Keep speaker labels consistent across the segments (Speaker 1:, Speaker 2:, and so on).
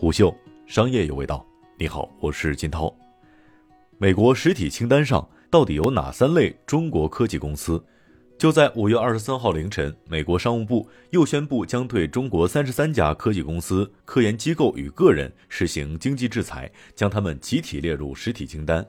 Speaker 1: 虎嗅商业有味道。你好，我是金涛。美国实体清单上到底有哪三类中国科技公司？就在五月二十三号凌晨，美国商务部又宣布将对中国三十三家科技公司、科研机构与个人实行经济制裁，将他们集体列入实体清单。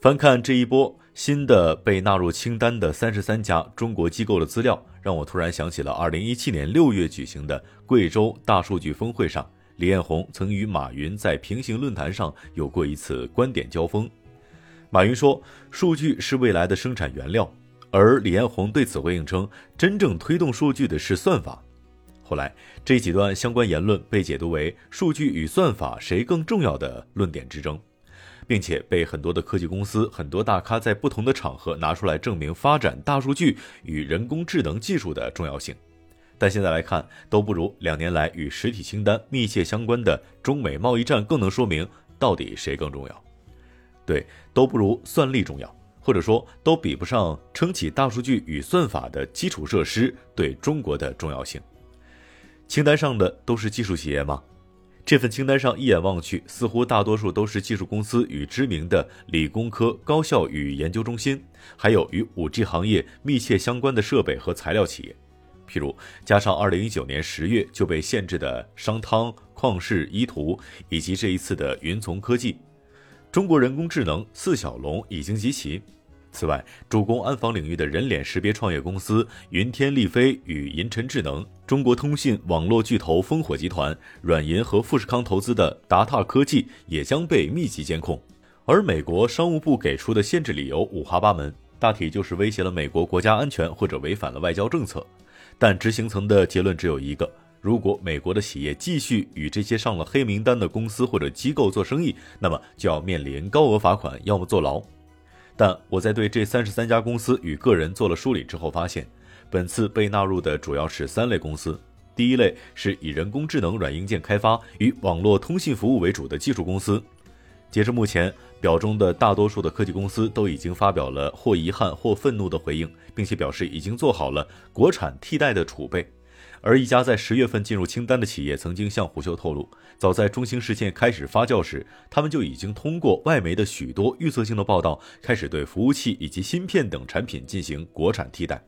Speaker 1: 翻看这一波新的被纳入清单的三十三家中国机构的资料，让我突然想起了二零一七年六月举行的贵州大数据峰会上。李彦宏曾与马云在平行论坛上有过一次观点交锋。马云说：“数据是未来的生产原料。”而李彦宏对此回应称：“真正推动数据的是算法。”后来，这几段相关言论被解读为数据与算法谁更重要的论点之争，并且被很多的科技公司、很多大咖在不同的场合拿出来证明发展大数据与人工智能技术的重要性。但现在来看，都不如两年来与实体清单密切相关的中美贸易战更能说明到底谁更重要。对，都不如算力重要，或者说都比不上撑起大数据与算法的基础设施对中国的重要性。清单上的都是技术企业吗？这份清单上一眼望去，似乎大多数都是技术公司与知名的理工科高校与研究中心，还有与 5G 行业密切相关的设备和材料企业。譬如，加上二零一九年十月就被限制的商汤、旷视、依图，以及这一次的云从科技，中国人工智能四小龙已经集齐。此外，主攻安防领域的人脸识别创业公司云天丽飞与银尘智能，中国通信网络巨头烽火集团、软银和富士康投资的达闼科技也将被密集监控。而美国商务部给出的限制理由五花八门，大体就是威胁了美国国家安全或者违反了外交政策。但执行层的结论只有一个：如果美国的企业继续与这些上了黑名单的公司或者机构做生意，那么就要面临高额罚款，要么坐牢。但我在对这三十三家公司与个人做了梳理之后，发现本次被纳入的主要是三类公司。第一类是以人工智能软硬件开发与网络通信服务为主的技术公司。截至目前，表中的大多数的科技公司都已经发表了或遗憾或愤怒的回应，并且表示已经做好了国产替代的储备。而一家在十月份进入清单的企业曾经向虎嗅透露，早在中兴事件开始发酵时，他们就已经通过外媒的许多预测性的报道，开始对服务器以及芯片等产品进行国产替代。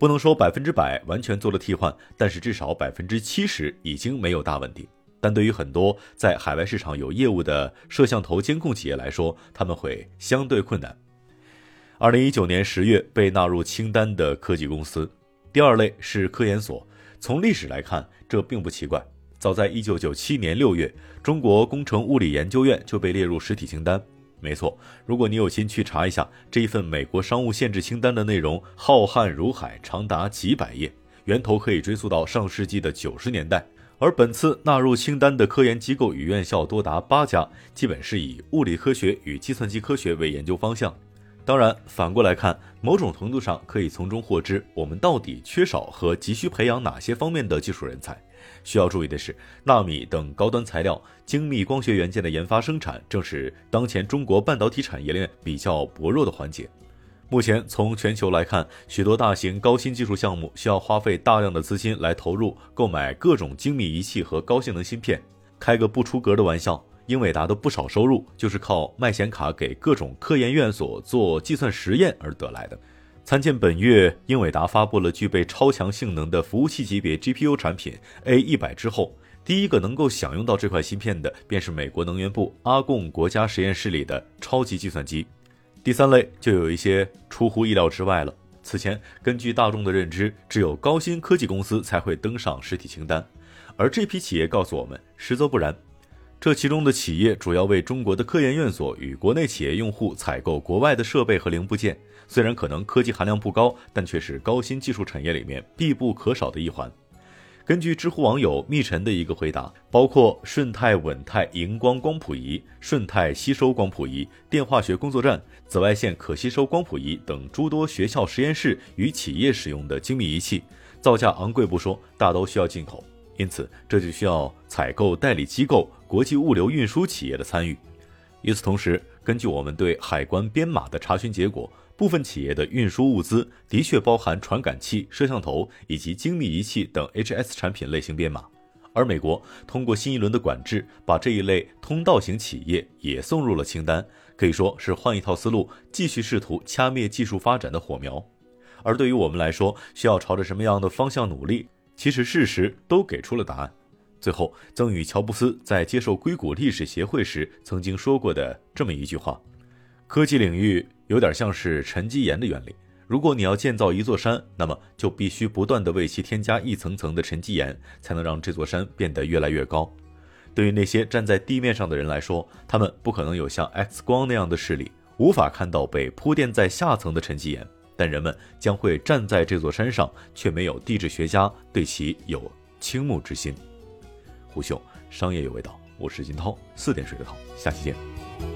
Speaker 1: 不能说百分之百完全做了替换，但是至少百分之七十已经没有大问题。但对于很多在海外市场有业务的摄像头监控企业来说，他们会相对困难。二零一九年十月被纳入清单的科技公司，第二类是科研所。从历史来看，这并不奇怪。早在一九九七年六月，中国工程物理研究院就被列入实体清单。没错，如果你有心去查一下这一份美国商务限制清单的内容，浩瀚如海，长达几百页，源头可以追溯到上世纪的九十年代。而本次纳入清单的科研机构与院校多达八家，基本是以物理科学与计算机科学为研究方向。当然，反过来看，某种程度上可以从中获知我们到底缺少和急需培养哪些方面的技术人才。需要注意的是，纳米等高端材料、精密光学元件的研发生产，正是当前中国半导体产业链比较薄弱的环节。目前，从全球来看，许多大型高新技术项目需要花费大量的资金来投入购买各种精密仪器和高性能芯片。开个不出格的玩笑，英伟达的不少收入就是靠卖显卡给各种科研院所做计算实验而得来的。参见本月英伟达发布了具备超强性能的服务器级别 GPU 产品 A 一百之后，第一个能够享用到这块芯片的，便是美国能源部阿贡国家实验室里的超级计算机。第三类就有一些出乎意料之外了。此前，根据大众的认知，只有高新科技公司才会登上实体清单，而这批企业告诉我们，实则不然。这其中的企业主要为中国的科研院所与国内企业用户采购国外的设备和零部件，虽然可能科技含量不高，但却是高新技术产业里面必不可少的一环。根据知乎网友密尘的一个回答，包括顺泰稳泰荧光光谱仪、顺泰吸收光谱仪、电化学工作站、紫外线可吸收光谱仪等诸多学校实验室与企业使用的精密仪器，造价昂贵不说，大都需要进口，因此这就需要采购代理机构、国际物流运输企业的参与。与此同时，根据我们对海关编码的查询结果。部分企业的运输物资的确包含传感器、摄像头以及精密仪器等 HS 产品类型编码，而美国通过新一轮的管制，把这一类通道型企业也送入了清单，可以说是换一套思路，继续试图掐灭技术发展的火苗。而对于我们来说，需要朝着什么样的方向努力？其实事实都给出了答案。最后，曾与乔布斯在接受硅谷历史协会时曾经说过的这么一句话：“科技领域有点像是沉积岩的原理。”如果你要建造一座山，那么就必须不断地为其添加一层层的沉积岩，才能让这座山变得越来越高。对于那些站在地面上的人来说，他们不可能有像 X 光那样的视力，无法看到被铺垫在下层的沉积岩。但人们将会站在这座山上，却没有地质学家对其有倾慕之心。胡秀商业有味道，我是金涛，四点水的涛，下期见。